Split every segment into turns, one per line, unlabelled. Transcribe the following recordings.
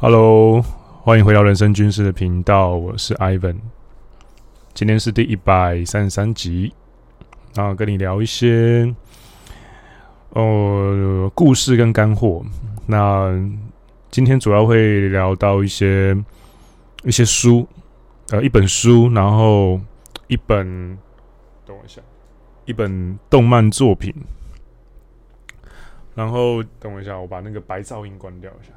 Hello，欢迎回到人生军事的频道，我是 Ivan。今天是第一百三十三集，然后跟你聊一些呃故事跟干货。那今天主要会聊到一些一些书，呃，一本书，然后一本，等我一下，一本动漫作品，然后等我一下，我把那个白噪音关掉一下。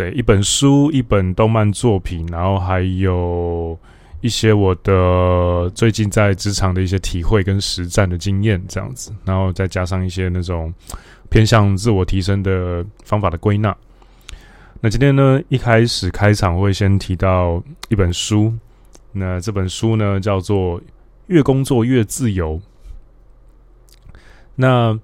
对，一本书，一本动漫作品，然后还有一些我的最近在职场的一些体会跟实战的经验，这样子，然后再加上一些那种偏向自我提升的方法的归纳。那今天呢，一开始开场会先提到一本书，那这本书呢叫做《越工作越自由》。那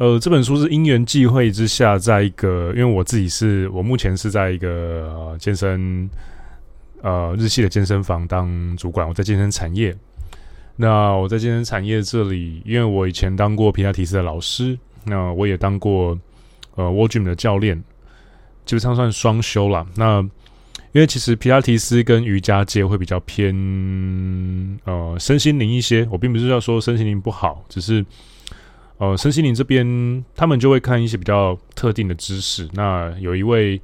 呃，这本书是因缘际会之下，在一个，因为我自己是我目前是在一个、健身呃日系的健身房当主管，我在健身产业。那我在健身产业这里，因为我以前当过皮拉提斯的老师，那我也当过呃 Wall Gym 的教练，基本上算双修了。那因为其实皮拉提斯跟瑜伽界会比较偏呃身心灵一些，我并不是要说身心灵不好，只是。呃，身心灵这边，他们就会看一些比较特定的知识。那有一位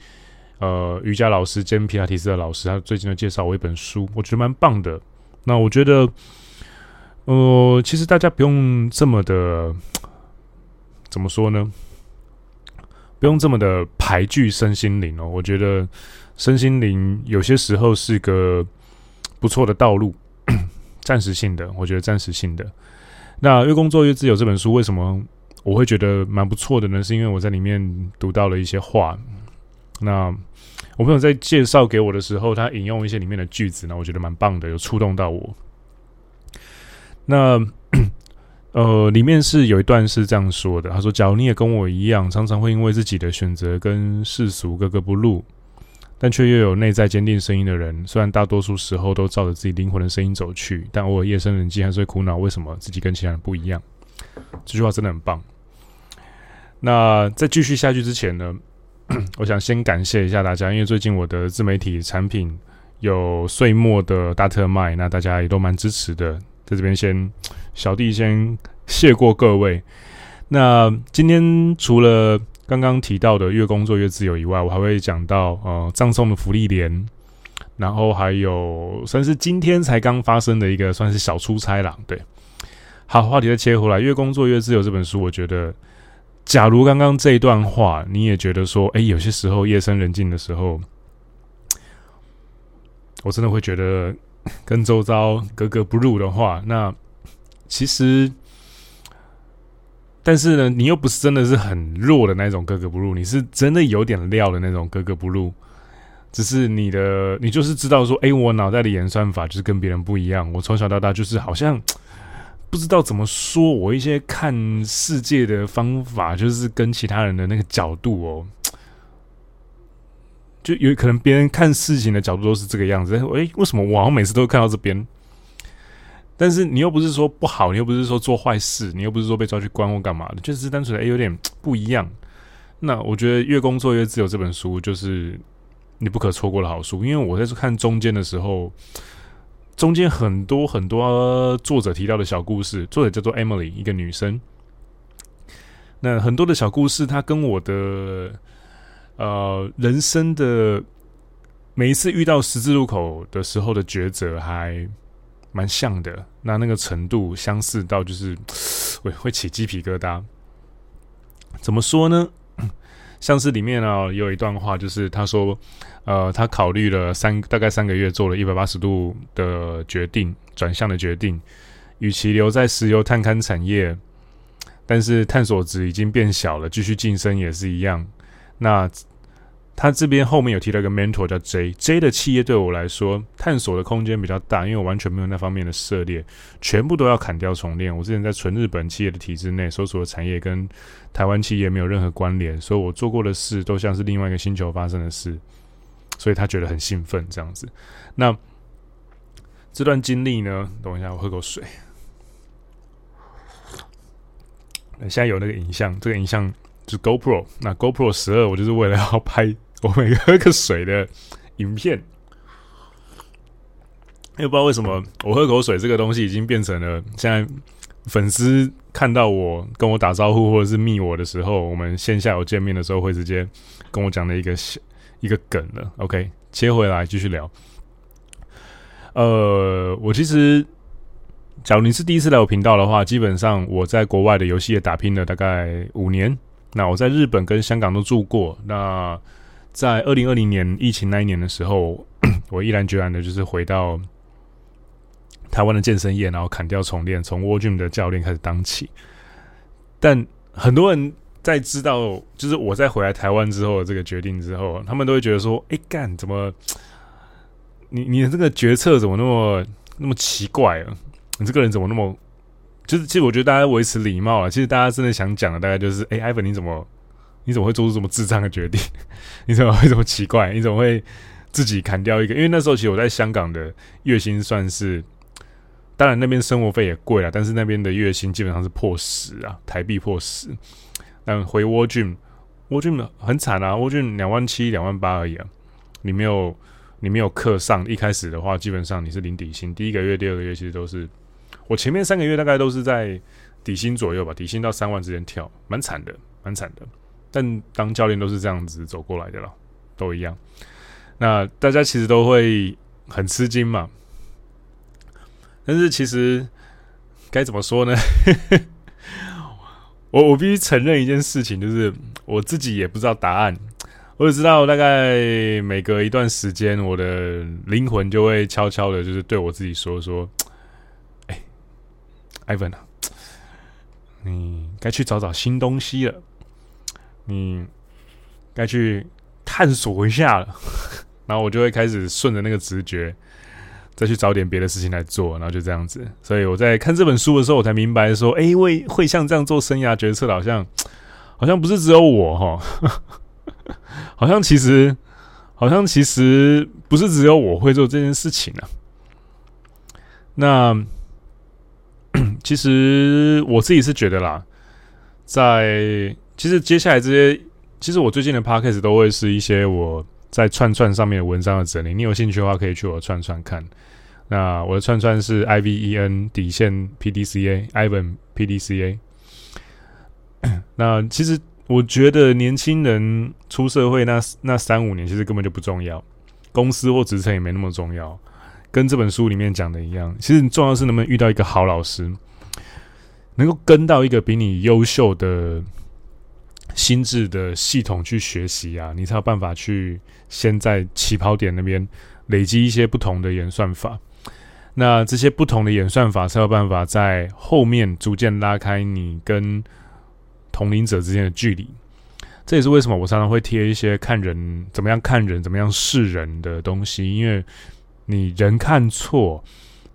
呃瑜伽老师兼皮拉提斯的老师，他最近的介绍我一本书，我觉得蛮棒的。那我觉得，呃，其实大家不用这么的，怎么说呢？不用这么的排拒身心灵哦。我觉得身心灵有些时候是个不错的道路，暂时性的，我觉得暂时性的。那越工作越自由这本书为什么我会觉得蛮不错的呢？是因为我在里面读到了一些话。那我朋友在介绍给我的时候，他引用一些里面的句子，那我觉得蛮棒的，有触动到我。那呃，里面是有一段是这样说的：他说，假如你也跟我一样，常常会因为自己的选择跟世俗格格不入。但却又有内在坚定声音的人，虽然大多数时候都照着自己灵魂的声音走去，但偶尔夜深人静还是会苦恼为什么自己跟其他人不一样。这句话真的很棒。那在继续下去之前呢，我想先感谢一下大家，因为最近我的自媒体产品有岁末的大特卖，那大家也都蛮支持的，在这边先小弟先谢过各位。那今天除了刚刚提到的越工作越自由以外，我还会讲到呃葬送的芙莉莲，然后还有算是今天才刚发生的一个算是小出差啦。对，好，话题再切回来，越工作越自由这本书，我觉得，假如刚刚这一段话你也觉得说，哎，有些时候夜深人静的时候，我真的会觉得跟周遭格格不入的话，那其实。但是呢，你又不是真的是很弱的那种格格不入，你是真的有点料的那种格格不入。只是你的，你就是知道说，哎，我脑袋的演算法就是跟别人不一样。我从小到大就是好像不知道怎么说，我一些看世界的方法就是跟其他人的那个角度哦，就有可能别人看事情的角度都是这个样子。哎，为什么我好像每次都看到这边？但是你又不是说不好，你又不是说做坏事，你又不是说被抓去关或干嘛的，就是单纯的诶有点 不一样。那我觉得越工作越自由这本书就是你不可错过的好书，因为我在看中间的时候，中间很多很多作者提到的小故事，作者叫做 Emily，一个女生。那很多的小故事，她跟我的呃人生的每一次遇到十字路口的时候的抉择还。蛮像的，那那个程度相似到就是 会会起鸡皮疙瘩。怎么说呢？像是里面啊有一段话，就是他说，呃，他考虑了三大概三个月，做了一百八十度的决定，转向的决定。与其留在石油探勘产业，但是探索值已经变小了，继续晋升也是一样。那他这边后面有提到一个 mentor 叫 J，J 的企业对我来说探索的空间比较大，因为我完全没有那方面的涉猎，全部都要砍掉重练。我之前在纯日本企业的体制内，所属的产业跟台湾企业没有任何关联，所以我做过的事都像是另外一个星球发生的事，所以他觉得很兴奋这样子。那这段经历呢？等一下，我喝口水。现在有那个影像，这个影像就是 GoPro。那 GoPro 十二，我就是为了要拍我每喝个水的影片。又不知道为什么，我喝口水这个东西已经变成了现在粉丝看到我跟我打招呼或者是密我的时候，我们线下有见面的时候会直接跟我讲的一个一个梗了。OK，切回来继续聊。呃，我其实。假如你是第一次来我频道的话，基本上我在国外的游戏也打拼了大概五年。那我在日本跟香港都住过。那在二零二零年疫情那一年的时候，我毅然决然的就是回到台湾的健身业，然后砍掉重练，从 War Gym 的教练开始当起。但很多人在知道，就是我在回来台湾之后的这个决定之后，他们都会觉得说：“哎，干怎么？你你的这个决策怎么那么那么奇怪啊？”你这个人怎么那么？就是其实我觉得大家维持礼貌啊。其实大家真的想讲的大概就是：哎、欸，Ivan 你怎么你怎么会做出这么智障的决定？你怎么会这么奇怪？你怎么会自己砍掉一个？因为那时候其实我在香港的月薪算是，当然那边生活费也贵了，但是那边的月薪基本上是破十啊，台币破十。但回 War Gym，War Gym 很惨啊，War Gym 两万七、两万八而已啊，你没有你没有课上，一开始的话基本上你是零底薪，第一个月、第二个月其实都是。我前面三个月大概都是在底薪左右吧，底薪到三万之间跳，蛮惨的，蛮惨的。但当教练都是这样子走过来的了，都一样。那大家其实都会很吃惊嘛。但是其实该怎么说呢？我我必须承认一件事情，就是我自己也不知道答案。我只知道大概每隔一段时间，我的灵魂就会悄悄的，就是对我自己说说。Ivan 啊，你该去找找新东西了，你该去探索一下了。然后我就会开始顺着那个直觉，再去找点别的事情来做，然后就这样子。所以我在看这本书的时候，我才明白说，哎，会会像这样做生涯决策的，好像 好像不是只有我哈，好像其实好像其实不是只有我会做这件事情啊。那。其实我自己是觉得啦，在其实接下来这些，其实我最近的 podcast 都会是一些我在串串上面的文章的整理。你有兴趣的话，可以去我的串串看。那我的串串是 I V E N 底线 P D C A Ivan P D C A。那其实我觉得年轻人出社会那那三五年，其实根本就不重要，公司或职称也没那么重要。跟这本书里面讲的一样，其实你重要是能不能遇到一个好老师，能够跟到一个比你优秀的心智的系统去学习啊，你才有办法去先在起跑点那边累积一些不同的演算法。那这些不同的演算法才有办法在后面逐渐拉开你跟同龄者之间的距离。这也是为什么我常常会贴一些看人怎么样看人、怎么样视人的东西，因为。你人看错，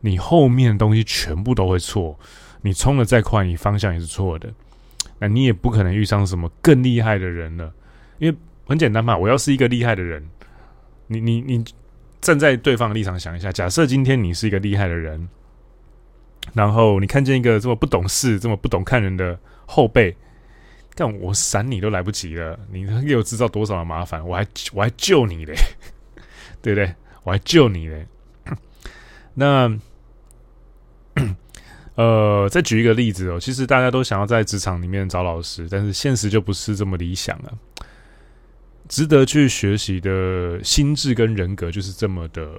你后面的东西全部都会错。你冲的再快，你方向也是错的。那你也不可能遇上什么更厉害的人了，因为很简单嘛。我要是一个厉害的人，你你你站在对方的立场想一下，假设今天你是一个厉害的人，然后你看见一个这么不懂事、这么不懂看人的后辈，干我闪你都来不及了，你给我制造多少的麻烦，我还我还救你嘞，对不对？我还救你嘞！那，呃，再举一个例子哦。其实大家都想要在职场里面找老师，但是现实就不是这么理想了。值得去学习的心智跟人格就是这么的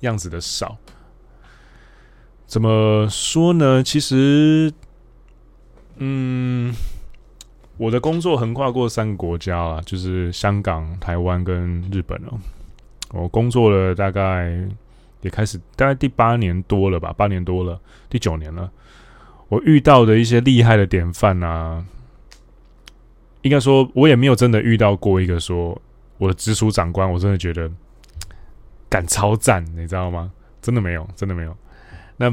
样子的少。怎么说呢？其实，嗯，我的工作横跨过三个国家啊，就是香港、台湾跟日本哦。我工作了大概也开始大概第八年多了吧，八年多了，第九年了。我遇到的一些厉害的典范啊，应该说，我也没有真的遇到过一个说我的直属长官，我真的觉得敢超赞，你知道吗？真的没有，真的没有。那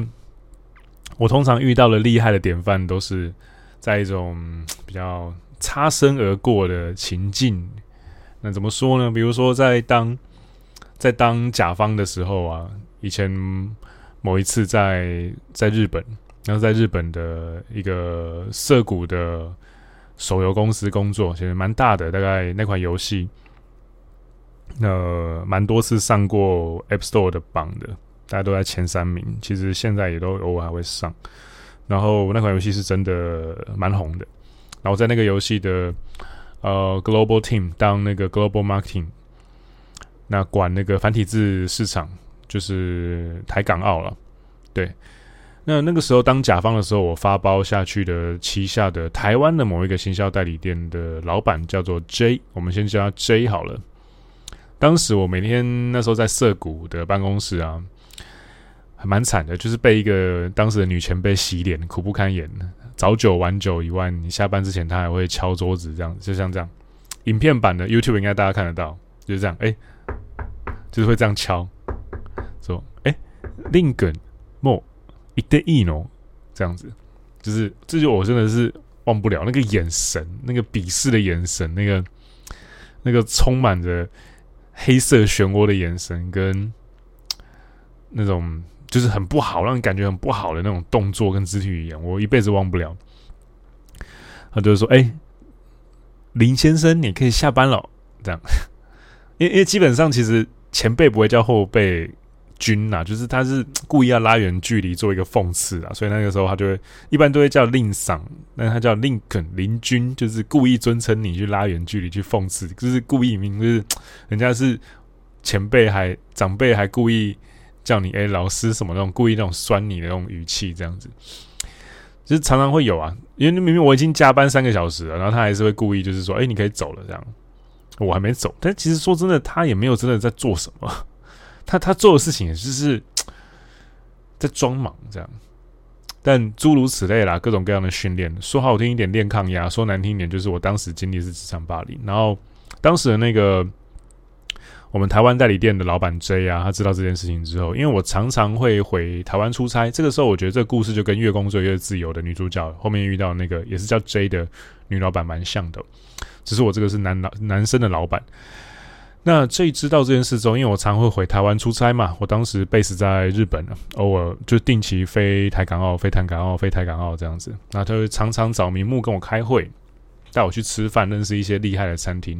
我通常遇到的厉害的典范，都是在一种比较擦身而过的情境。那怎么说呢？比如说在当在当甲方的时候啊，以前某一次在在日本，然后在日本的一个涩谷的手游公司工作，其实蛮大的。大概那款游戏，呃，蛮多次上过 App Store 的榜的，大家都在前三名。其实现在也都偶尔还会上。然后那款游戏是真的蛮红的。然后在那个游戏的呃 Global Team 当那个 Global Marketing，那管那个繁体字市场，就是台港澳了。对，那那个时候当甲方的时候，我发包下去的旗下的台湾的某一个行销代理店的老板叫做 J，我们先叫他 J 好了。当时我每天那时候在涩谷的办公室啊，还蛮惨的，就是被一个当时的女前辈洗脸，苦不堪言。早九晚九以外，你下班之前他还会敲桌子，这样就像这样。影片版的 YouTube 应该大家看得到，就是这样，哎、就是会这样敲，说，哎、欸，林根。莫一对一喏，这样子，就是这就我真的是忘不了那个眼神，那个鄙视的眼神，那个那个充满着黑色漩涡的眼神，跟那种就是很不好，让人感觉很不好的那种动作跟肢体语言，我一辈子忘不了。他就是说：“哎、林先生，你可以下班了。”这样，因为因为基本上其实前辈不会叫后辈。君呐、啊，就是他是故意要拉远距离做一个讽刺啊，所以那个时候他就会一般都会叫令赏，那他叫林肯林君，就是故意尊称你去拉远距离去讽刺，就是故意明就是人家是前辈还长辈还故意叫你哎、老师什么那种故意那种酸你的那种语气这样子，就是常常会有啊，因为明明我已经加班三个小时了，然后他还是会故意就是说哎、你可以走了这样，我还没走，但其实说真的他也没有真的在做什么。他他做的事情也就是 在装忙这样，但诸如此类啦，各种各样的训练，说好听一点练抗压，说难听一点就是我当时经历是职场霸凌。然后当时的那个我们台湾代理店的老板 J 啊，他知道这件事情之后，因为我常常会回台湾出差，这个时候我觉得这个故事就跟越工作越自由的女主角后面遇到那个也是叫 J 的女老板蛮像的，只是我这个是男老男生的老板。那这一知道这件事之后，因为我常会回台湾出差嘛，我当时 base 在日本，偶尔就定期飞台港澳、飞台港澳、飞台港澳这样子。那他会常常找名目跟我开会，带我去吃饭，认识一些厉害的餐厅。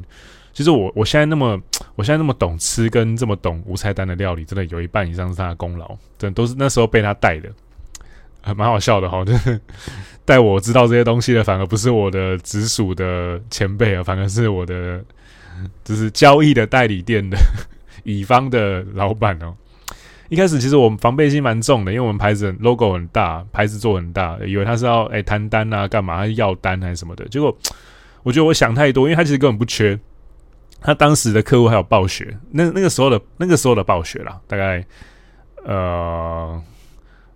其实我我现在那么我现在那么懂吃，跟这么懂无菜单的料理，真的有一半以上是他的功劳，真的都是那时候被他带的，还蛮好笑的哈。就是带我知道这些东西的，反而不是我的直属的前辈啊，反而是我的。就是交易的代理店的 乙方的老板哦。一开始其实我们防备心蛮重的，因为我们牌子 logo 很大，牌子做很大，以为他是要哎谈单啊，干嘛要单还是什么的。结果我觉得我想太多，因为他其实根本不缺。他当时的客户还有暴雪，那那个时候的那个时候的暴雪啦，大概呃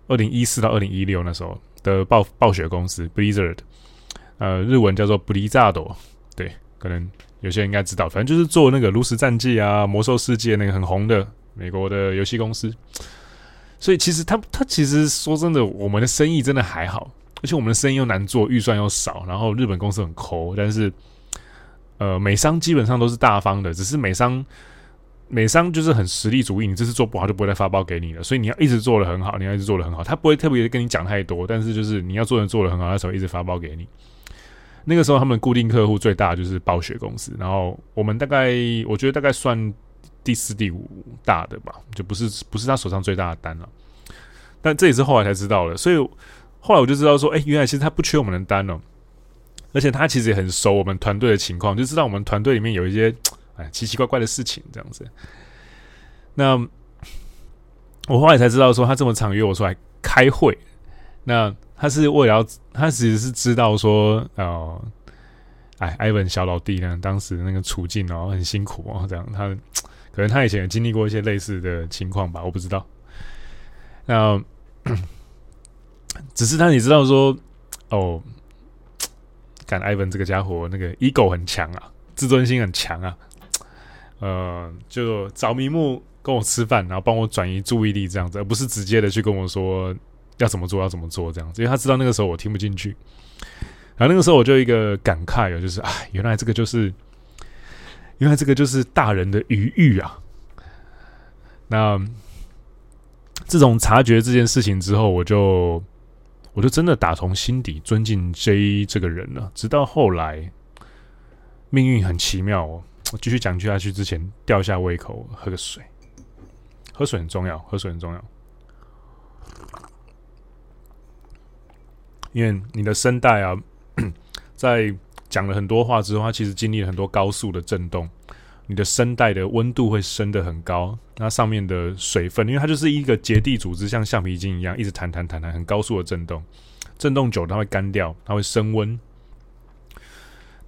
二零一四到二零一六那时候的暴暴雪公司 Blizzard，呃日文叫做 Blizzard，对，可能。有些人应该知道，反正就是做那个《炉石战记》啊，《魔兽世界》那个很红的美国的游戏公司。所以其实他他其实说真的，我们的生意真的还好，而且我们的生意又难做，预算又少。然后日本公司很抠，但是呃，美商基本上都是大方的，只是美商美商就是很实力主义，你这次做不好就不会再发包给你了。所以你要一直做得很好，你要一直做得很好，他不会特别跟你讲太多，但是就是你要做的做得很好，他才会一直发包给你。那个时候，他们固定客户最大就是暴雪公司，然后我们大概，我觉得大概算第四、第五大的吧，就不是不是他手上最大的单了。但这也是后来才知道的，所以后来我就知道说，哎，原来其实他不缺我们的单哦，而且他其实也很熟我们团队的情况，就知道我们团队里面有一些哎奇奇怪怪的事情这样子。那我后来才知道说，他这么常约我出来开会，那。他是为了，他其实是知道说，呃，哎，艾文小老弟呢，当时那个处境哦，很辛苦哦，这样，他可能他以前也经历过一些类似的情况吧，我不知道。那只是他也知道说，哦，干艾文这个家伙，那个 ego 很强啊，自尊心很强啊，呃，就找名目跟我吃饭，然后帮我转移注意力这样子，而不是直接的去跟我说。要怎么做？要怎么做？这样子，因为他知道那个时候我听不进去。然后那个时候我就一个感慨啊，就是哎，原来这个就是，原来这个就是大人的余裕啊。那自从察觉这件事情之后，我就我就真的打从心底尊敬 J 这个人了。直到后来，命运很奇妙哦。我继续讲下去之前，吊一下胃口，喝个水。喝水很重要，喝水很重要。因为你的声带啊，在讲了很多话之后，它其实经历了很多高速的震动。你的声带的温度会升得很高，那上面的水分，因为它就是一个结缔组织，像橡皮筋一样，一直弹弹弹弹，很高速的震动，震动久了它会干掉，它会升温。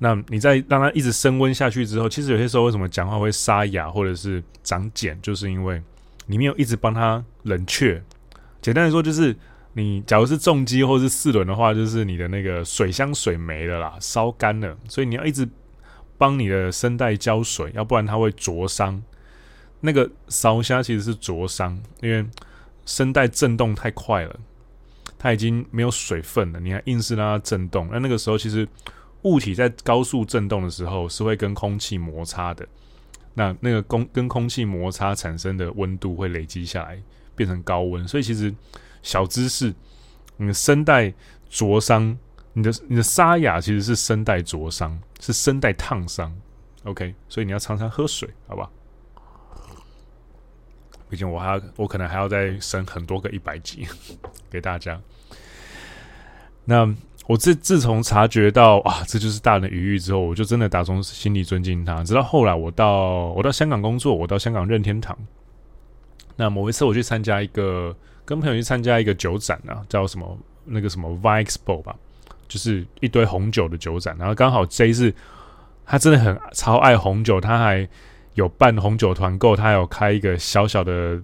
那你在让它一直升温下去之后，其实有些时候为什么讲话会沙哑或者是长茧，就是因为你没有一直帮它冷却。简单来说，就是你假如是重机或是四轮的话，就是你的那个水箱水没了啦，烧干了，所以你要一直。帮你的声带浇水，要不然它会灼伤。那个烧虾其实是灼伤，因为声带震动太快了，它已经没有水分了，你还硬是让它震动。那那个时候，其实物体在高速震动的时候是会跟空气摩擦的。那那个空跟空气摩擦产生的温度会累积下来，变成高温。所以其实小知识，你的声带灼伤。你的你的沙哑其实是声带灼伤，是声带烫伤，OK，所以你要常常喝水，好吧？毕竟我还要，我可能还要再生很多个一百集 给大家。那我自自从察觉到啊，这就是大人的语域之后，我就真的打从心里尊敬他。直到后来，我到我到香港工作，我到香港任天堂。那某一次我去参加一个跟朋友去参加一个酒展啊，叫什么那个什么 VIXPO 吧。就是一堆红酒的酒展，然后刚好 J 是，他真的很超爱红酒，他还有办红酒团购，他还有开一个小小的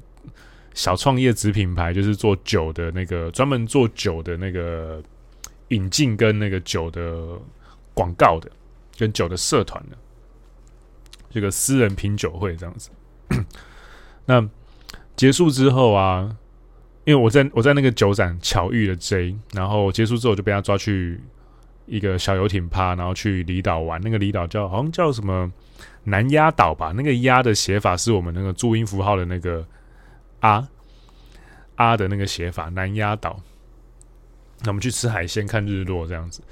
小创业子品牌，就是做酒的那个专门做酒的那个引进跟那个酒的广告的，跟酒的社团的这个私人品酒会这样子。那结束之后啊。因为我在我在那个酒展巧遇了 J，然后结束之后就被他抓去一个小游艇趴，然后去离岛玩。那个离岛叫好像叫什么南丫岛吧？那个“丫”的写法是我们那个注音符号的那个“啊”啊的那个写法，南丫岛。那我们去吃海鲜、看日落这样子。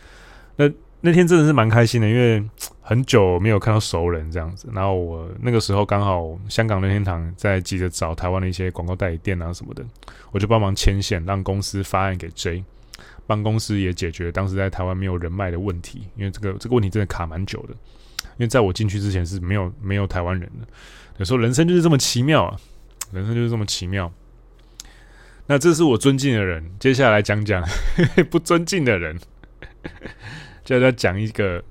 那那天真的是蛮开心的，因为很久没有看到熟人这样子。然后我那个时候刚好香港任天堂在急着找台湾的一些广告代理店啊什么的，我就帮忙牵线，让公司发案给 J，帮公司也解决当时在台湾没有人脉的问题。因为这个这个问题真的卡蛮久的，因为在我进去之前是没有没有台湾人的。有时候人生就是这么奇妙啊，人生就是这么奇妙。那这是我尊敬的人，接下来讲讲 不尊敬的人。就要讲一个，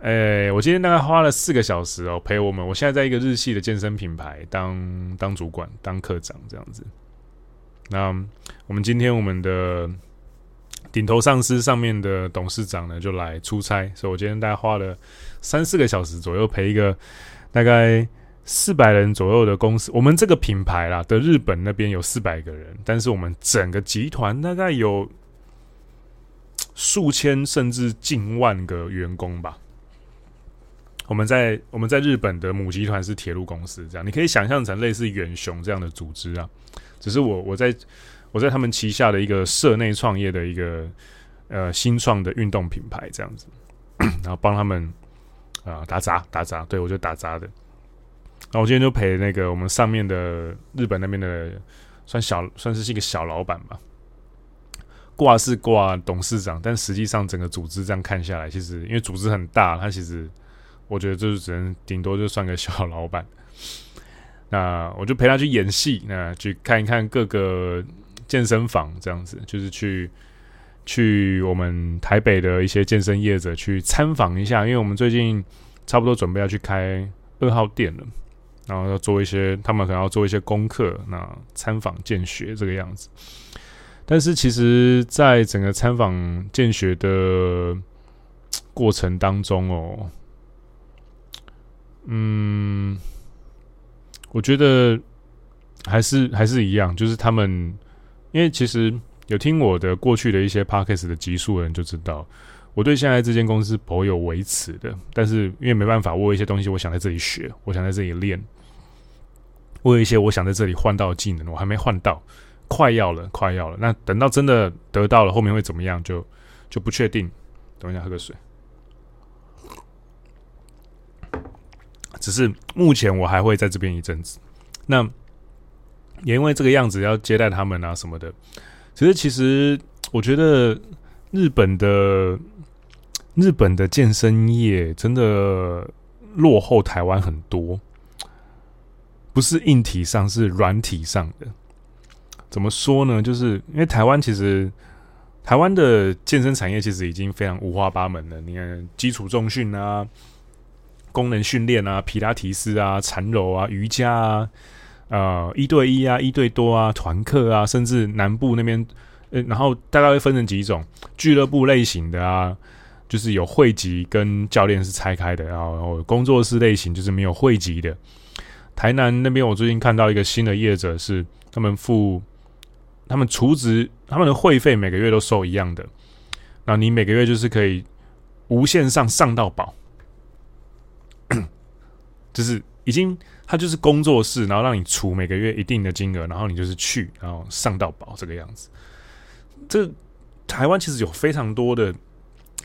哎、欸，我今天大概花了四个小时哦，陪我们。我现在在一个日系的健身品牌当当主管、当科长这样子。那我们今天我们的顶头上司上面的董事长呢就来出差，所以我今天大概花了三四个小时左右陪一个大概四百人左右的公司。我们这个品牌啦的日本那边有四百个人，但是我们整个集团大概有。数千甚至近万个员工吧。我们在我们在日本的母集团是铁路公司，这样你可以想象成类似远雄这样的组织啊。只是我我在我在他们旗下的一个社内创业的一个呃新创的运动品牌这样子，然后帮他们啊、打杂打杂，对我就打杂的。然后我今天就陪那个我们上面的日本那边的算小算是是一个小老板吧。挂是挂董事长，但实际上整个组织这样看下来，其实因为组织很大，他其实我觉得就是只能顶多就算个小老板。那我就陪他去演戏，那去看一看各个健身房，这样子就是去去我们台北的一些健身业者去参访一下，因为我们最近差不多准备要去开二号店了，然后要做一些他们可能要做一些功课，那参访见学这个样子。但是其实，在整个参访见学的过程当中哦，嗯，我觉得还是还是一样，就是他们，因为其实有听我的过去的一些 podcast 的集数的人就知道，我对现在这间公司颇有微词的。但是因为没办法，我有一些东西我想在这里学，我想在这里练，我有一些我想在这里换到的技能，我还没换到。快要了，快要了。那等到真的得到了，后面会怎么样就就不确定。等一下，喝个水。只是目前我还会在这边一阵子。那也因为这个样子要接待他们啊什么的。其实，其实我觉得日本的日本的健身业真的落后台湾很多，不是硬体上，是软体上的。怎么说呢？就是因为台湾其实台湾的健身产业其实已经非常五花八门了。你看，基础重训啊。功能训练啊，皮拉提斯啊，禅柔啊，瑜伽啊，呃，一对一啊，一对多啊，团课啊，甚至南部那边，呃，然后大概会分成几种俱乐部类型的啊，就是有会籍跟教练是拆开的，然后工作室类型就是没有会籍的。台南那边我最近看到一个新的业者是，他们付他们储值，他们的会费每个月都收一样的，那你每个月就是可以无限上上到饱。就是已经，他就是工作室，然后让你储每个月一定的金额，然后你就是去，然后上到饱这个样子。这台湾其实有非常多的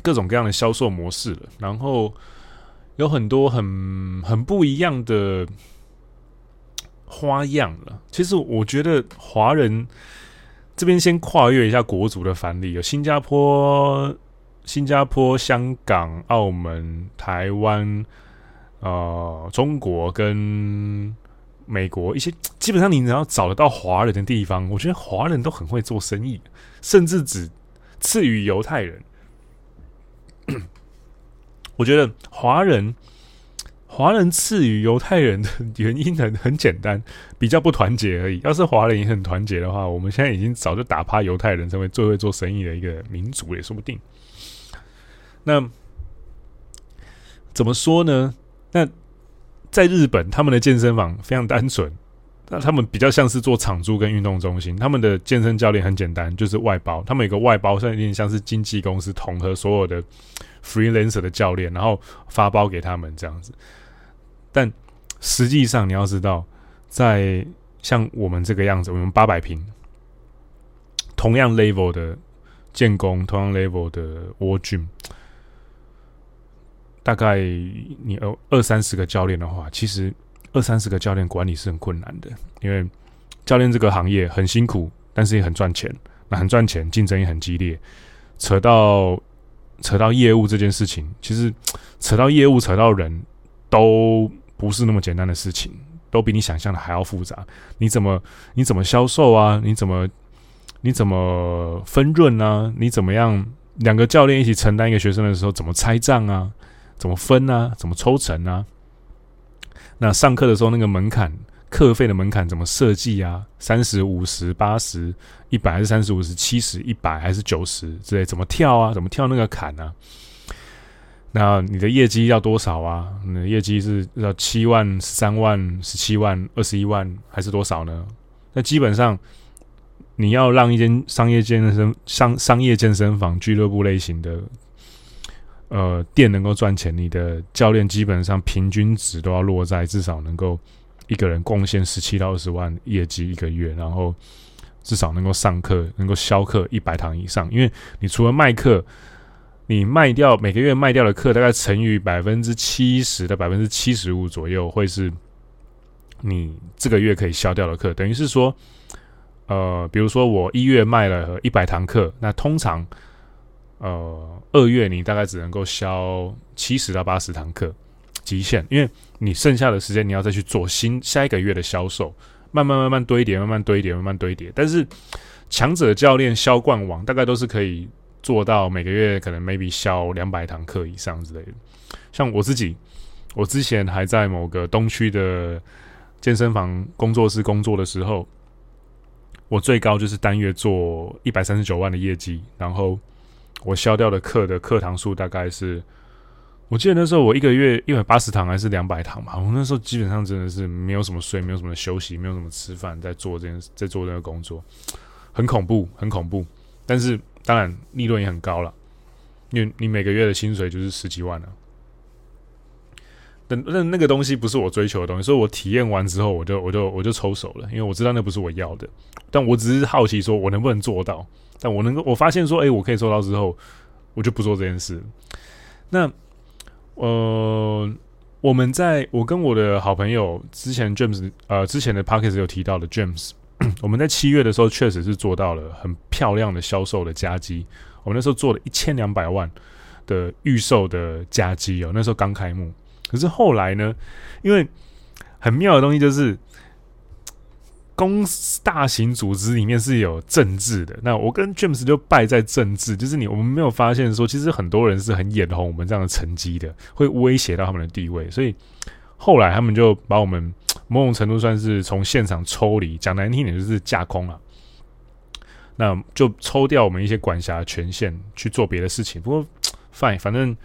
各种各样的销售模式了，然后有很多很很不一样的花样了。其实我觉得华人这边先跨越一下国族的藩篱，有新加坡、新加坡、香港、澳门、台湾。呃，中国跟美国一些基本上你只要找得到华人的地方，我觉得华人都很会做生意，甚至只次于犹太人。我觉得华人华人次于犹太人的原因很很简单，比较不团结而已。要是华人也很团结的话，我们现在已经早就打趴犹太人，成为最会做生意的一个民族也说不定。那怎么说呢？那在日本，他们的健身房非常单纯，那他们比较像是做场租跟运动中心。他们的健身教练很简单，就是外包。他们有个外包，像有点像是经纪公司统合所有的 freelancer 的教练，然后发包给他们这样子。但实际上，你要知道，在像我们这个样子，我们八百平，同样 level 的建工，同样 level 的窝菌。大概你有二三十个教练的话，其实二三十个教练管理是很困难的，因为教练这个行业很辛苦，但是也很赚钱。那很赚钱，竞争也很激烈。扯到扯到业务这件事情，其实扯到业务、扯到人都不是那么简单的事情，都比你想象的还要复杂。你怎么你怎么销售啊？你怎么你怎么分润啊？你怎么样两个教练一起承担一个学生的时候，怎么拆账啊？怎么分、啊？怎么抽成、啊？那上课的时候那个门槛，课费的门槛怎么设计啊？三十、五十、八十、一百还是三十、五十、七十、一百还是九十之类？怎么跳啊？怎么跳那个坎呢、啊？那你的业绩要多少啊？你的业绩是要七万、十三万、十七万、二十一万还是多少呢？那基本上你要让一间商业健身商商业健身房俱乐部类型的。呃，店能够赚钱，你的教练基本上平均值都要落在至少能够一个人贡献十七到二十万业绩一个月，然后至少能够上课，能够销课一百堂以上。因为你除了卖课，你卖掉每个月卖掉的课，大概乘以百分之七十的百分之七十五左右，会是你这个月可以销掉的课。等于是说，呃，比如说我一月卖了一百堂课，那通常。呃，二月你大概只能够销七十到八十堂课，极限，因为你剩下的时间你要再去做新下一个月的销售，慢慢慢慢堆叠，慢慢堆叠，慢慢堆叠。但是强者教练销冠网大概都是可以做到每个月可能 maybe 销两百堂课以上之类的。像我自己，我之前还在某个东区的健身房工作室工作的时候，我最高就是单月做一百三十九万的业绩，然后。我销掉的课的课堂数大概是，我记得那时候我一个月一百八十堂还是两百堂吧。我那时候基本上真的是没有什么睡，没有什么休息，没有什么吃饭，在做这件，在做这个工作，很恐怖，很恐怖。但是当然利润也很高了，因为你每个月的薪水就是十几万了。那那那个东西不是我追求的东西，所以我体验完之后，我就我就我就抽手了，因为我知道那不是我要的。但我只是好奇，说我能不能做到？但我能够，我发现说，哎、我可以做到之后，我就不做这件事。那呃，我们在我跟我的好朋友之前 James 呃之前的 pocket 有提到的 James，我们在七月的时候确实是做到了很漂亮的销售的佳绩。我们那时候做了一千两百万的预售的佳绩哦，那时候刚开幕。可是后来呢，因为很妙的东西就是，公司大型组织里面是有政治的。那我跟 James 就败在政治，就是你我们没有发现说，其实很多人是很眼红我们这样的成绩的，会威胁到他们的地位。所以后来他们就把我们 某种程度算是从现场抽离，讲难听点就是架空了。那就抽掉我们一些管辖权限去做别的事情。不过 fine，反正。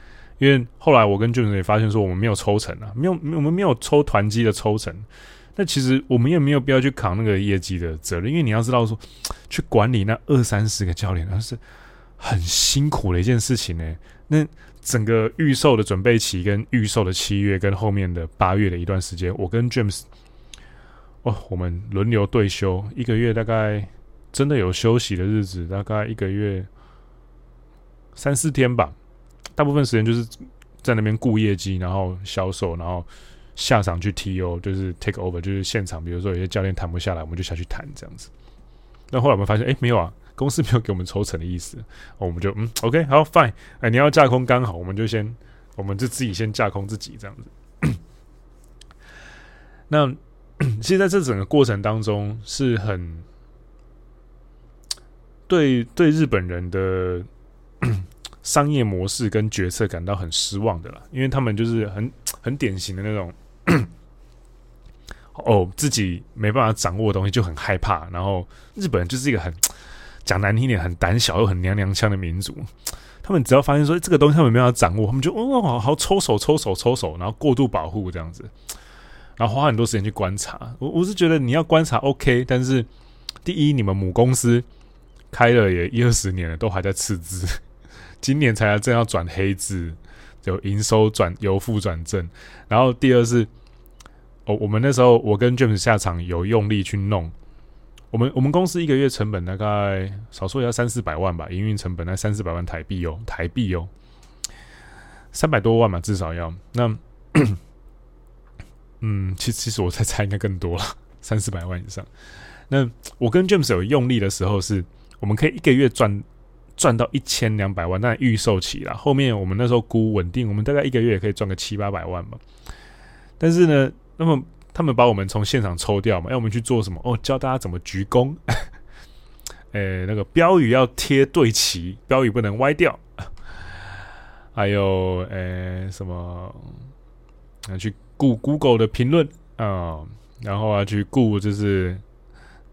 因为后来我跟俊杰也发现说，我们没有抽成啊，没有，我们没有抽团机的抽成。那其实我们也没有必要去扛那个业绩的责任，因为你要知道说，去管理那二三十个教练，那是很辛苦的一件事情呢。那整个预售的准备期，跟预售的七月，跟后面的八月的一段时间，我跟 James，哦，我们轮流对休，一个月大概真的有休息的日子，大概一个月三四天吧。大部分时间就是在那边顾业绩，然后销售，然后下场去 TO，就是 take over，就是现场，比如说有些教练谈不下来，我们就下去谈这样子。那后来我们发现，哎，没有啊，公司没有给我们抽成的意思，我们就嗯，OK，好，fine，哎，你要架空刚好，我们就先，我们就自己先架空自己这样子。那 其实在这整个过程当中，是很对对日本人的。商业模式跟决策感到很失望的啦，因为他们就是很很典型的那种，哦，自己没办法掌握的东西就很害怕。然后日本人就是一个很讲难听点，很胆小又很娘娘腔的民族。他们只要发现说这个东西他们没有掌握，他们就哦，好好抽手抽手抽手，然后过度保护这样子，然后花很多时间去观察。我我是觉得你要观察 OK，但是第一，你们母公司开了也一二十年了，都还在赤字。今年才正要转黑字，有营收转由负转正。然后第二是，哦，我们那时候我跟 James 下场有用力去弄。我们我们公司一个月成本大概少说也要三四百万吧，营运成本那三四百万台币哦，台币哦，三百多万嘛，至少要。那 嗯，其其实我在猜应该更多了，三四百万以上。那我跟 James 有用力的时候是，我们可以一个月赚。赚到一千两百万，但预售期啦。后面我们那时候估稳定，我们大概一个月也可以赚个七八百万吧。但是呢，那么他们把我们从现场抽掉嘛，要我们去做什么？哦，教大家怎么鞠躬。诶，那个标语要贴对齐，标语不能歪掉。还有诶，什么？要去顾 Google 的评论啊、然后要去顾就是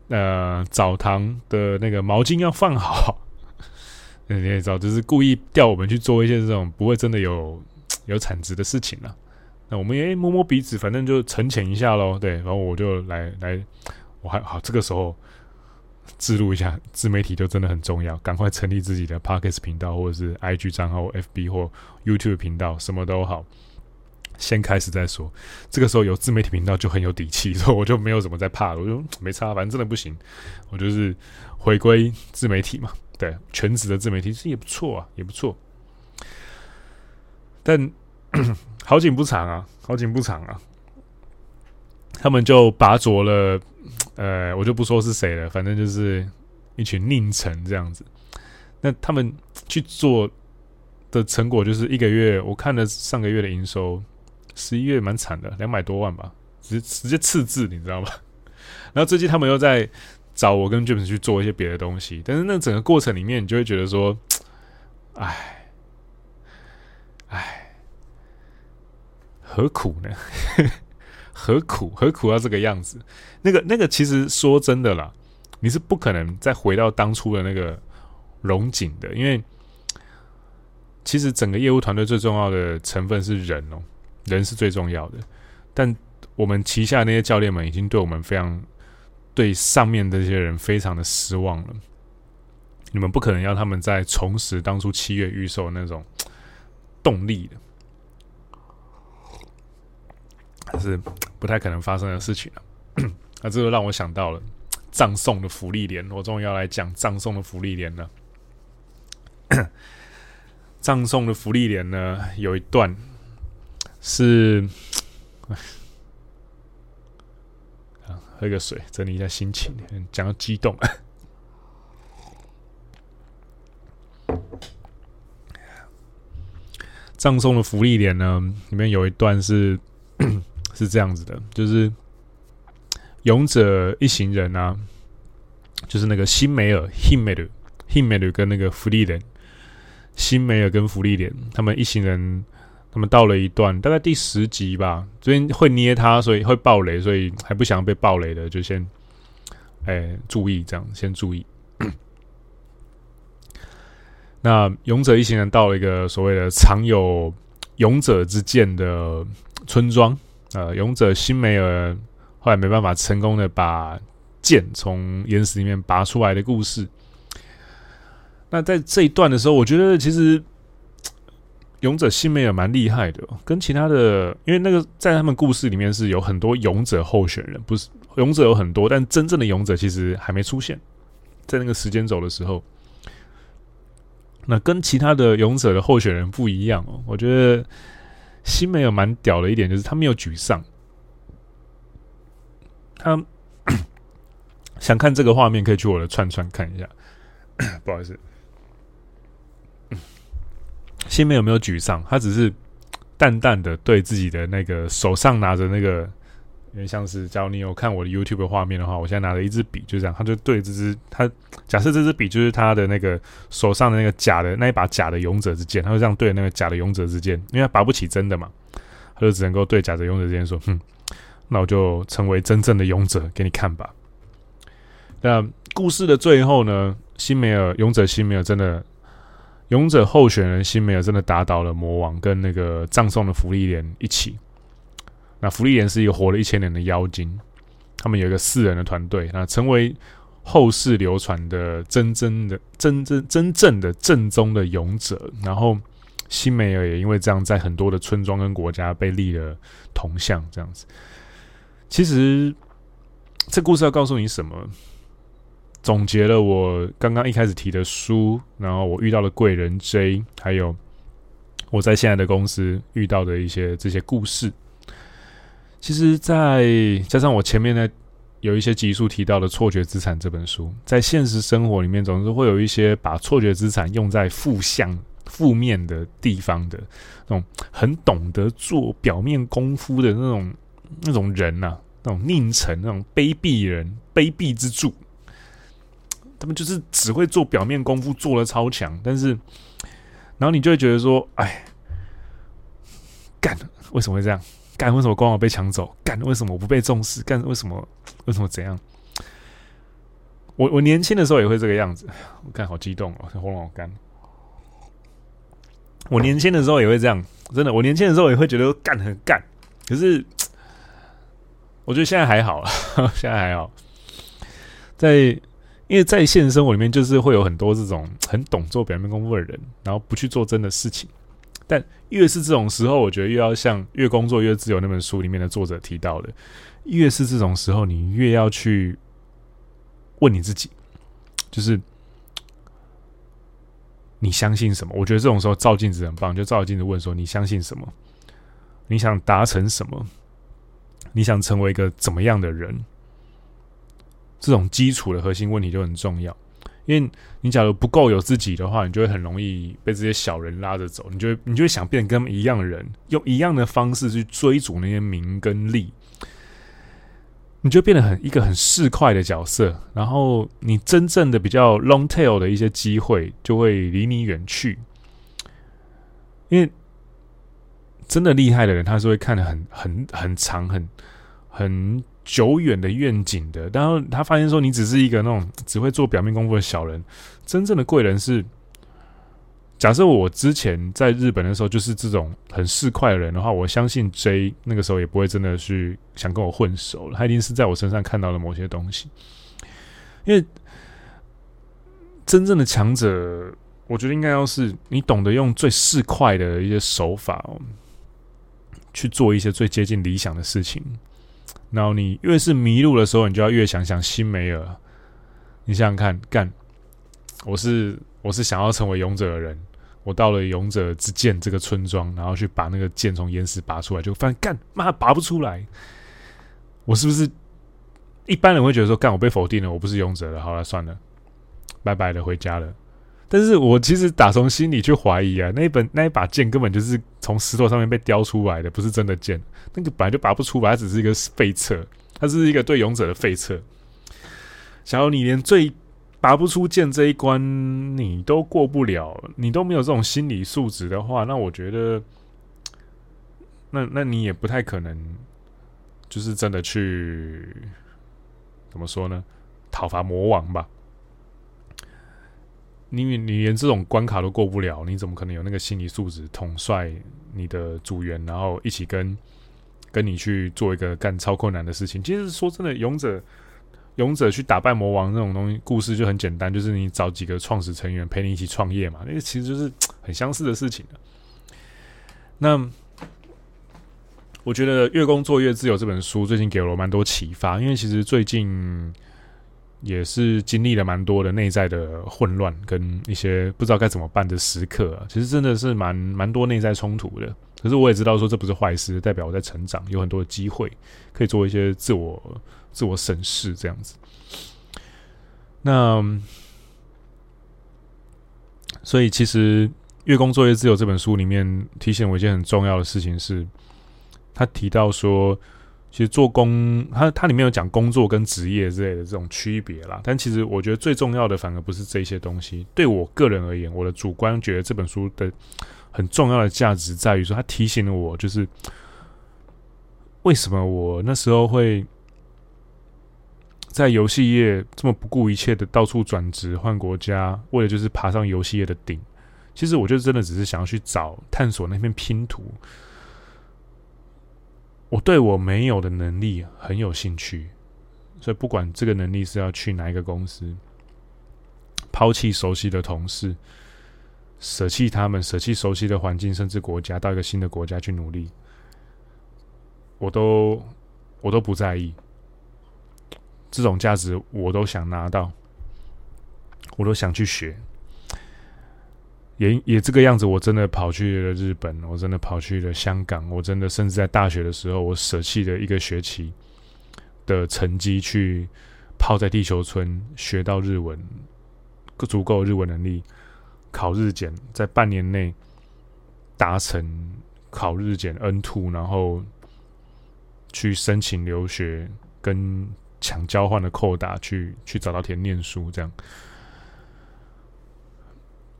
呃澡堂的那个毛巾要放好。你也知道，就是故意调我们去做一些这种不会真的有有产值的事情了。那我们也摸摸鼻子，反正就沉潜一下喽。对，然后我就来来，我还好，这个时候自录一下自媒体就真的很重要，赶快成立自己的 Podcast 频道，或者是 IG 账号、FB 或 YouTube 频道，什么都好，先开始再说。这个时候有自媒体频道就很有底气，所以我就没有怎么在怕了，我就没差，反正真的不行，我就是回归自媒体嘛。对，全职的自媒体其实也不错啊，也不错。但 好景不长啊，好景不长啊。他们就拔擢了，呃，我就不说是谁了，反正就是一群佞臣这样子。那他们去做的成果就是一个月，我看了上个月的营收，十一月蛮惨的，两百多万吧，直直接赤字，你知道吗？然后最近他们又在。找我跟 James 去做一些别的东西，但是那整个过程里面，你就会觉得说，哎，哎，何苦呢？何苦？何苦要这个样子？那个、那个，其实说真的啦，你是不可能再回到当初的那个荣景的，因为其实整个业务团队最重要的成分是人哦，人是最重要的。但我们旗下那些教练们已经对我们非常。对上面这些人非常的失望了，你们不可能要他们再重拾当初七月预售那种动力的。还是不太可能发生的事情了。那这就让我想到了葬送的芙莉莲，我终于要来讲葬送的芙莉莲了。葬送的芙莉莲呢，有一段是，喝个水，整理一下心情，讲到激动。葬送的芙莉莲呢，里面有一段是是这样子的，就是勇者一行人啊，就是那个辛梅尔、辛梅尔、辛梅尔跟那个弗利莲，辛梅尔跟弗利莲，他们一行人，他们到了一段大概第十集吧，这边会捏他，所以会爆雷，所以还不想被爆雷的，就先哎、注意这样，先注意。那勇者一行人到了一个所谓的藏有勇者之剑的村庄，呃，勇者辛梅尔后来没办法成功的把剑从岩石里面拔出来的故事。那在这一段的时候，我觉得其实勇者辛梅尔蛮厉害的，跟其他的，因为那个在他们故事里面是有很多勇者候选人，不是勇者有很多，但真正的勇者其实还没出现，在那个时间轴的时候。那跟其他的勇者的候选人不一样哦，我觉得西梅有蛮屌的一点就是他没有沮丧，他 想看这个画面可以去我的串串看一下，不好意思，西梅有没有沮丧，他只是淡淡的对自己的那个手上拿着那个。因为像是，假如你有看我的 YouTube 画面的话，我现在拿着一支笔，就这样，他就对这支他假设这支笔就是他的那个手上的那个假的那一把假的勇者之剑，他就这样对那个假的勇者之剑，因为他拔不起真的嘛，他就只能够对假的勇者之剑说：“哼，那我就成为真正的勇者给你看吧。”那故事的最后呢，辛梅尔勇者辛梅尔真的勇者候选人辛梅尔真的打倒了魔王，跟那个葬送的芙莉莲一起。那福利莲是一个活了一千年的妖精，他们有一个四人的团队，那成为后世流传的真正的、真真真正的正宗的勇者。然后辛梅尔也因为这样，在很多的村庄跟国家被立了铜像，这样子。其实这故事要告诉你什么？总结了我刚刚一开始提的书，然后我遇到的贵人 J，还有我在现在的公司遇到的一些这些故事。其实，在加上我前面呢，有一些集数提到的《错觉资产》这本书，在现实生活里面，总是会有一些把错觉资产用在负向、负面的地方的那种很懂得做表面功夫的那种那种人呐、啊，那种佞臣、那种卑鄙人、卑鄙之助，他们就是只会做表面功夫，做的超强，但是，然后你就会觉得说，哎，干，为什么会这样？干，为什么光我被抢走？干，为什么我不被重视？干，为什么？为什么怎样？我我年轻的时候也会这个样子。我干，好激动哦，喉咙好干。我年轻的时候也会这样，真的。我年轻的时候也会觉得干很干，可是我觉得现在还好，现在还好。在因为在现实生活里面，就是会有很多这种很懂做表面功夫的人，然后不去做真的事情。但越是这种时候，我觉得越要像《越工作越自由》那本书里面的作者提到的，越是这种时候，你越要去问你自己，就是你相信什么？我觉得这种时候照镜子很棒，就照镜子问说：你相信什么？你想达成什么？你想成为一个怎么样的人？这种基础的核心问题就很重要。因为你假如不够有自己的话，你就会很容易被这些小人拉着走。你就你就会想变跟他们一样的人，用一样的方式去追逐那些名跟利，你就变得很一个很市侩的角色。然后你真正的比较 long tail 的一些机会就会离你远去。因为真的厉害的人，他是会看得很很很长，很很。久远的愿景的，然后他发现说，你只是一个那种只会做表面功夫的小人，真正的贵人是，假设我之前在日本的时候就是这种很市侩的人的话，我相信 J 那个时候也不会真的去想跟我混熟了，他一定是在我身上看到了某些东西，因为真正的强者，我觉得应该要是你懂得用最市侩的一些手法，去做一些最接近理想的事情。然后你越是迷路的时候，你就要越想想辛梅尔。你想想看，干，我是我是想要成为勇者的人，我到了勇者之剑这个村庄，然后去把那个剑从岩石拔出来，就发现干妈拔不出来。我是不是一般人会觉得说，干我被否定了，我不是勇者了，好了，算了，拜拜了，回家了。但是我其实打从心里去怀疑啊，那一本那一把剑根本就是从石头上面被雕出来的，不是真的剑。那个本来就拔不出来，它只是一个废册，它是一个对勇者的废册。假如你连最拔不出剑这一关你都过不了，你都没有这种心理素质的话，那我觉得，那那你也不太可能，就是真的去怎么说呢？讨伐魔王吧。你你连这种关卡都过不了，你怎么可能有那个心理素质统帅你的组员，然后一起跟跟你去做一个干超困难的事情？其实说真的，勇者勇者去打败魔王那种东西，故事就很简单，就是你找几个创始成员陪你一起创业嘛，那个其实就是很相似的事情。那我觉得《越工作越自由》这本书最近给了我蛮多启发，因为其实最近。也是经历了蛮多的内在的混乱，跟一些不知道该怎么办的时刻啊。其实真的是蛮蛮多内在冲突的。可是我也知道说这不是坏事，代表我在成长，有很多的机会可以做一些自我自我审视这样子。那所以其实《越工作越自由》这本书里面提醒我一件很重要的事情是，他提到说。其实做工，它它里面有讲工作跟职业之类的这种区别啦。但其实我觉得最重要的反而不是这些东西。对我个人而言，我的主观觉得这本书的很重要的价值在于说，它提醒了我，就是为什么我那时候会在游戏业这么不顾一切的到处转职换国家，为了就是爬上游戏业的顶。其实我就真的只是想要去找探索那片拼图。我对我没有的能力很有兴趣，所以不管这个能力是要去哪一个公司，抛弃熟悉的同事，舍弃他们，舍弃熟悉的环境，甚至国家，到一个新的国家去努力，我都我都不在意。这种价值我都想拿到，我都想去学。也也这个样子，我真的跑去了日本，我真的跑去了香港，我真的甚至在大学的时候，我舍弃了一个学期的成绩去泡在地球村学到日文，足够日文能力考日检，在半年内达成考日检 N two，然后去申请留学跟抢交换的扣打，去去找到田念书，这样。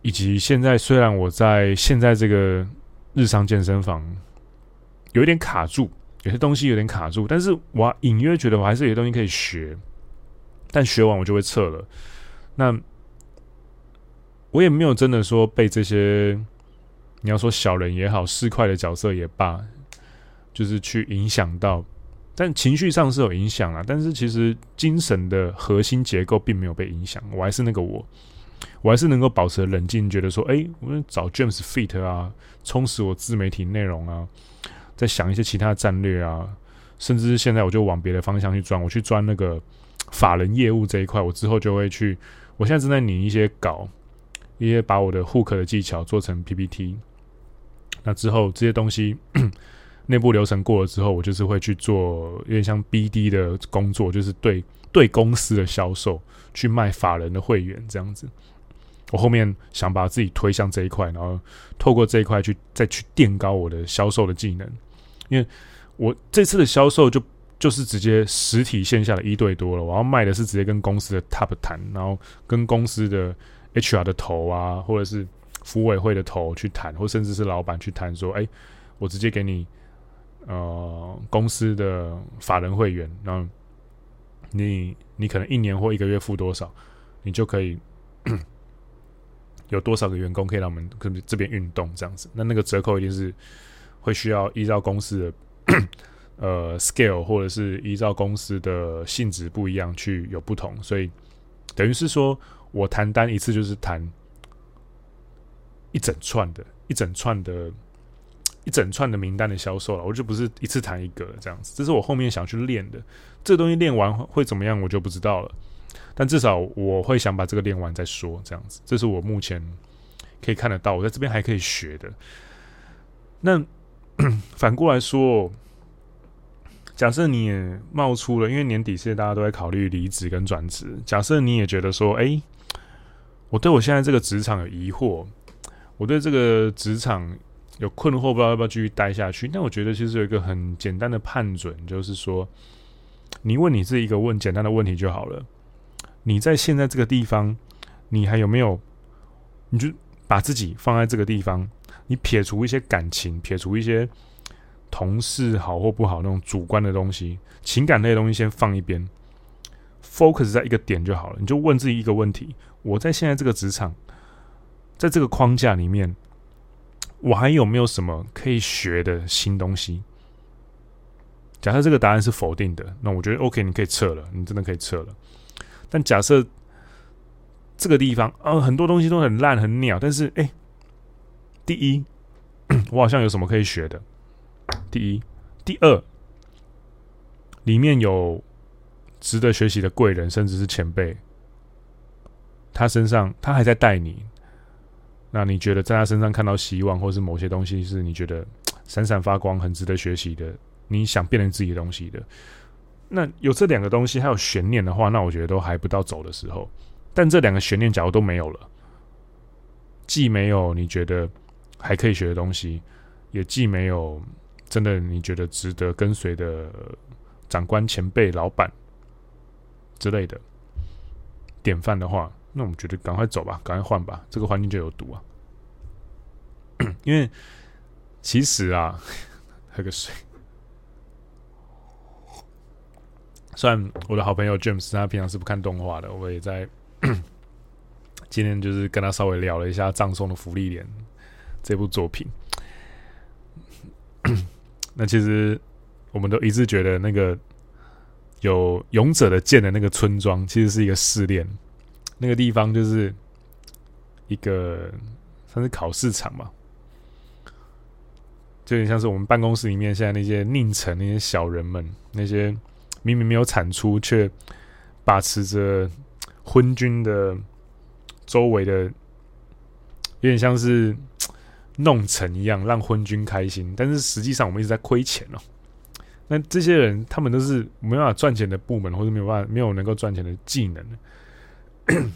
以及现在，虽然我在现在这个日商健身房有一点卡住，有些东西有点卡住，但是我隐约觉得我还是有些东西可以学，但学完我就会撤了。那我也没有真的说被这些你要说小人也好，市侩的角色也罢，就是去影响到，但情绪上是有影响啊。但是其实精神的核心结构并没有被影响，我还是那个我。我还是能够保持冷静，觉得说，哎、我们找 James Fit 啊，充实我自媒体内容啊，在想一些其他的战略啊，甚至是现在我就往别的方向去钻，我去钻那个法人业务这一块，我之后就会去，我现在正在拟一些稿，一些把我的 Hook 的技巧做成 PPT，那之后这些东西 内部流程过了之后，我就是会去做有点像 BD 的工作，就是对对公司的销售，去卖法人的会员这样子。我后面想把自己推向这一块，然后透过这一块去再去垫高我的销售的技能，因为我这次的销售就就是直接实体线下的一对多了。我要卖的是直接跟公司的 top 谈，然后跟公司的 HR 的头啊，或者是服委会的头去谈，或甚至是老板去谈，说：“哎，我直接给你呃公司的法人会员，然后你你可能一年或一个月付多少，你就可以。”有多少个员工可以让我们跟这边运动这样子？那那个折扣一定是会需要依照公司的呃 scale，或者是依照公司的性质不一样去有不同。所以等于是说我谈单一次就是谈一整串的、一整串的一整串的名单的销售了，我就不是一次谈一个这样子，这是我后面想去练的。这东西练完会怎么样，我就不知道了。但至少我会想把这个练完再说，这样子，这是我目前可以看得到，我在这边还可以学的。那 反过来说，假设你也冒出了，因为年底现在大家都在考虑离职跟转职，假设你也觉得说，哎，我对我现在这个职场有疑惑，我对这个职场。有困惑，不知道要不要继续待下去。但我觉得其实有一个很简单的判准，就是说，你问你自己一个问简单的问题就好了。你在现在这个地方，你还有没有？你就把自己放在这个地方，你撇除一些感情，撇除一些同事好或不好那种主观的东西，情感类的东西先放一边，focus 在一个点就好了。你就问自己一个问题：我在现在这个职场，在这个框架里面。我还有没有什么可以学的新东西？假设这个答案是否定的，那我觉得 OK，你可以撤了，你真的可以撤了。但假设这个地方啊、呃，很多东西都很烂很鸟，但是哎、第一，我好像有什么可以学的。第一，第二，里面有值得学习的贵人，甚至是前辈，他身上他还在带你。那你觉得在他身上看到希望，或是某些东西是你觉得 闪闪发光、很值得学习的，你想变成自己的东西的，那有这两个东西还有悬念的话，那我觉得都还不到走的时候。但这两个悬念假如都没有了，既没有你觉得还可以学的东西，也既没有真的你觉得值得跟随的长官、前辈、老板之类的典范的话。那我们觉得赶快走吧，赶快换吧，这个环境就有毒啊！因为其实啊，喝个水。虽然我的好朋友 James 他平常是不看动画的，我也在 今天就是跟他稍微聊了一下《葬送的芙莉莲》这部作品。那其实我们都一致觉得，那个有勇者的剑的那个村庄，其实是一个试炼。那个地方就是一个算是考试场嘛，就有点像是我们办公室里面现在那些佞臣那些小人们，那些明明没有产出却把持着昏君的周围的，有点像是弄臣一样，让昏君开心。但是实际上我们一直在亏钱哦。那这些人他们都是没办法赚钱的部门，或者没有办法没有能够赚钱的技能。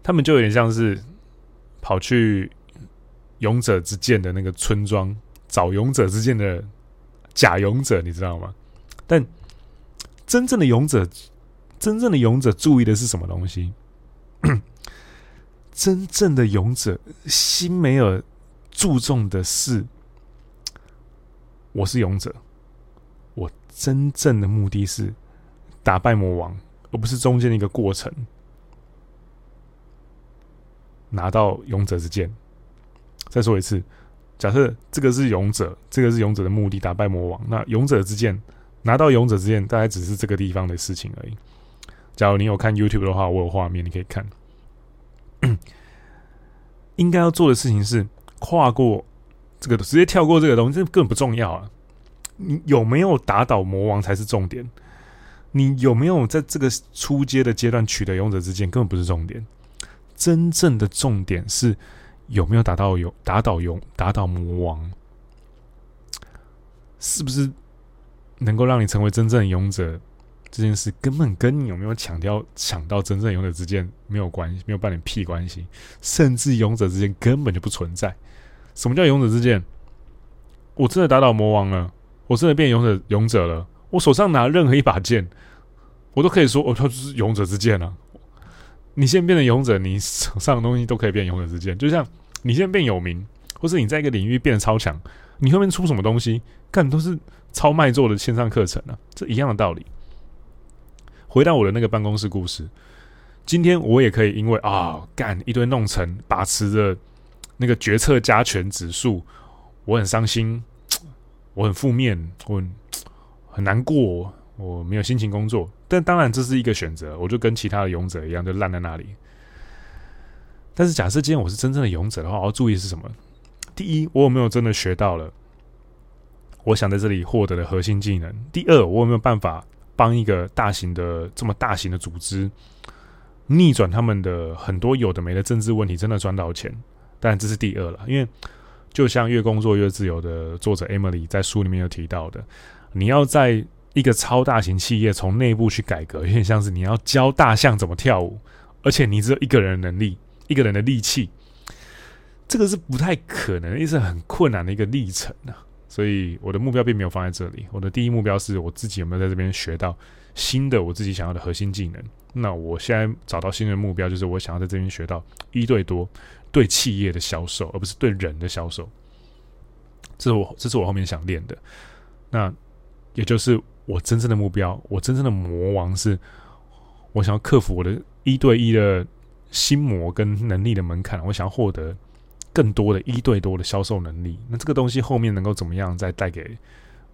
他们就有点像是跑去勇者之剑的那个村庄找勇者之剑的假勇者，你知道吗？但真正的勇者，真正的勇者注意的是什么东西？真正的勇者辛梅尔注重的是，我是勇者，我真正的目的是打败魔王。而不是中间的一个过程，拿到勇者之剑。再说一次，假设这个是勇者，这个是勇者的目的，打败魔王。那勇者之剑拿到勇者之剑，大概只是这个地方的事情而已。假如你有看 YouTube 的话，我有画面，你可以看。应该要做的事情是跨过这个，直接跳过这个东西，这根本不重要啊！你有没有打倒魔王才是重点。你有没有在这个初阶的阶段取得勇者之剑，根本不是重点。真正的重点是有没有打到勇打倒勇打倒魔王，是不是能够让你成为真正的勇者？这件事根本跟你有没有抢掉抢到真正勇者之剑没有关系，没有半点屁关系。甚至勇者之剑根本就不存在。什么叫勇者之剑？我真的打倒魔王了，我真的变勇者勇者了。我手上拿任何一把剑，我都可以说，哦，它是勇者之剑啊！你现在变成勇者，你手上的东西都可以变勇者之剑。就像你现在变有名，或是你在一个领域变得超强，你后面出什么东西，干都是超卖座的线上课程啊，这一样的道理。回到我的那个办公室故事，今天我也可以因为啊，干一堆弄臣把持着那个决策加权指数，我很伤心，我很负面，我很。难过，我没有心情工作。但当然这是一个选择，我就跟其他的勇者一样，就烂在那里。但是假设今天我是真正的勇者的话，我要注意是什么？第一，我有没有真的学到了我想在这里获得的核心技能？第二，我有没有办法帮一个大型的这么大型的组织逆转他们的很多有的没的政治问题，真的赚到钱？当然这是第二了，因为就像越工作越自由的作者 Emily 在书里面有提到的，你要在一个超大型企业从内部去改革，有点像是你要教大象怎么跳舞，而且你只有一个人的能力，一个人的力气，这个是不太可能，也是很困难的一个历程啊。所以我的目标并没有放在这里，我的第一目标是我自己有没有在这边学到新的我自己想要的核心技能。那我现在找到新的目标，就是我想要在这边学到一对多对企业的销售，而不是对人的销售。这是我，这是我后面想练的。那也就是。我真正的目标，我真正的魔王是，我想要克服我的一对一的心魔跟能力的门槛。我想要获得更多的一对多的销售能力。那这个东西后面能够怎么样再带给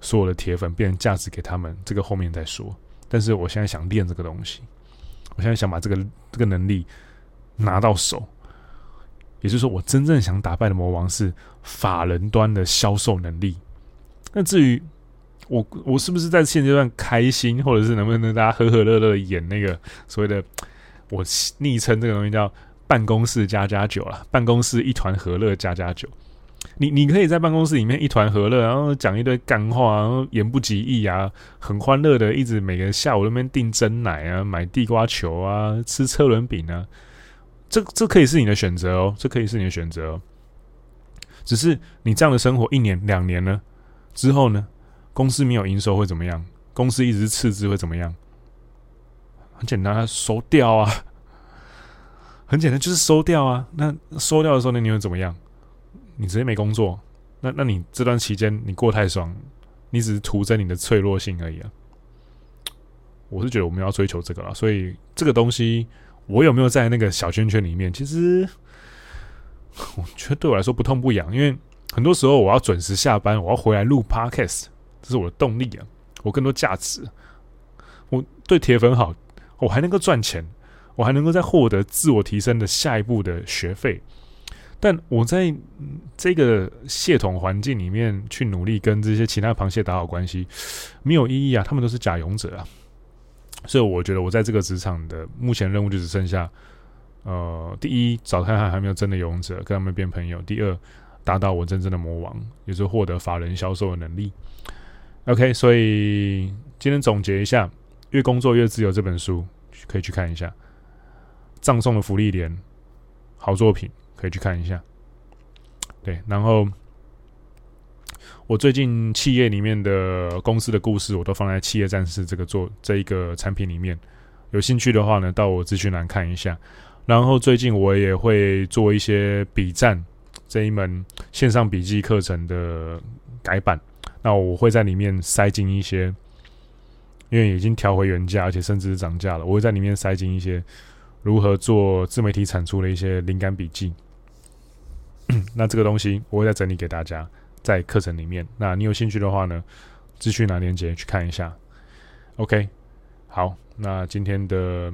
所有的铁粉，变成价值给他们？这个后面再说。但是我现在想练这个东西，我现在想把这个这个能力拿到手。也就是说，我真正想打败的魔王是法人端的销售能力。那至于，我我是不是在现阶段开心，或者是能不能大家和和乐乐的演那个所谓的我昵称这个东西叫办公室加加酒了，办公室一团和乐加加酒。你你可以在办公室里面一团和乐，然后讲一堆干话，然后言不及义啊，很欢乐的，一直每个下午那边订蒸奶啊，买地瓜球啊，吃车轮饼啊，这这可以是你的选择哦，这可以是你的选择哦。只是你这样的生活一年两年呢之后呢？公司没有营收会怎么样？公司一直是赤字会怎么样？很简单，收掉啊！很简单，就是收掉啊。那收掉的时候，那你会怎么样？你直接没工作。那那你这段期间你过太爽，你只是徒增你的脆弱性而已啊。我是觉得我们要追求这个了，所以这个东西我有没有在那个小圈圈里面？其实我觉得对我来说不痛不痒，因为很多时候我要准时下班，我要回来录 Podcast。这是我的动力啊！我更多价值，我对铁粉好，我还能够赚钱，我还能够再获得自我提升的下一步的学费。但我在这个系统环境里面去努力跟这些其他螃蟹打好关系，没有意义啊！他们都是假勇者啊！所以我觉得我在这个职场的目前任务就只剩下：呃，第一，找看看还没有真的勇者跟他们变朋友；第二，达到我真正的魔王，也就是获得法人销售的能力。OK，所以今天总结一下，《越工作越自由》这本书可以去看一下，葬送的福利莲，好作品可以去看一下。对，然后我最近企业里面的公司的故事，我都放在《企业战士》这个做这一个产品里面。有兴趣的话呢，到我资讯栏看一下。然后最近我也会做一些笔战这一门线上笔记课程的改版。那我会在里面塞进一些，因为已经调回原价，而且甚至是涨价了。我会在里面塞进一些如何做自媒体产出的一些灵感笔记。那这个东西我会再整理给大家，在课程里面。那你有兴趣的话呢，资讯栏连接去看一下。OK，好，那今天的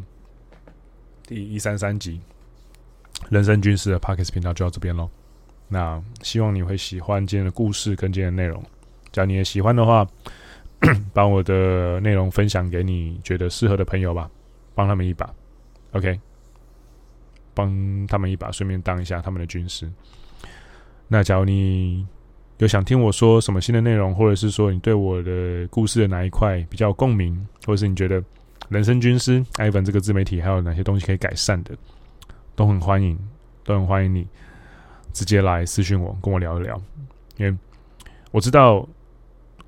第一三三集人生军事的 Podcast 频道就到这边喽。那希望你会喜欢今天的故事跟今天的内容。假如你也喜欢的话，把我的内容分享给你觉得适合的朋友吧，帮他们一把，OK，帮他们一把，顺便当一下他们的军师。那假如你有想听我说什么新的内容，或者是说你对我的故事的哪一块比较共鸣，或者是你觉得人生军师 Ivan 这个自媒体还有哪些东西可以改善的，都很欢迎，都很欢迎你直接来私信我，跟我聊一聊，因为我知道。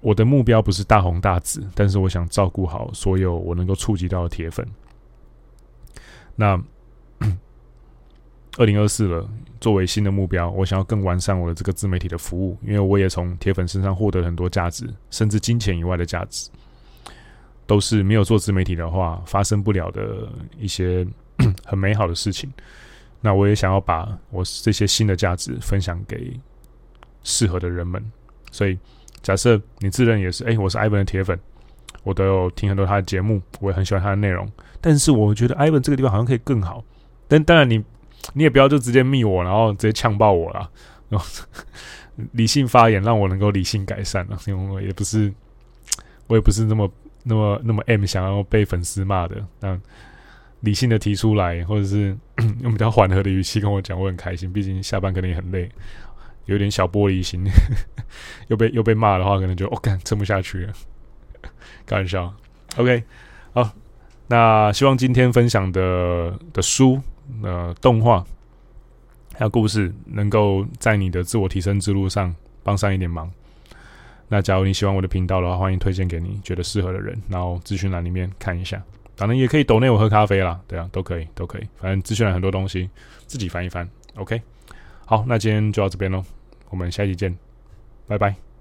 我的目标不是大红大紫，但是我想照顾好所有我能够触及到的铁粉。那 二零二四了，作为新的目标，我想要更完善我的这个自媒体的服务，因为我也从铁粉身上获得很多价值，甚至金钱以外的价值，都是没有做自媒体的话发生不了的一些 很美好的事情。那我也想要把我这些新的价值分享给适合的人们，所以。假设你自认也是，哎、我是 Ivan 的铁粉，我都有听很多他的节目，我也很喜欢他的内容。但是我觉得 Ivan 这个地方好像可以更好。但当然你，你也不要就直接密我，然后直接呛爆我了。理性发言让我能够理性改善了，因为我也不是，我也不是那么那么那么 M 想要被粉丝骂的。那理性的提出来，或者是 用比较缓和的语气跟我讲，我很开心。毕竟下班可能也很累，有点小玻璃心，又被又被骂的话，可能就哦干撑不下去了。开玩笑，OK，好，那希望今天分享的的书、呃动画还有故事，能够在你的自我提升之路上帮上一点忙。那假如你喜欢我的频道的话，欢迎推荐给你觉得适合的人，然后资讯栏里面看一下。当然也可以抖内我喝咖啡啦，对啊，都可以，都可以，反正资讯栏很多东西自己翻一翻。OK，好，那今天就到这边喽，我们下期见，拜拜。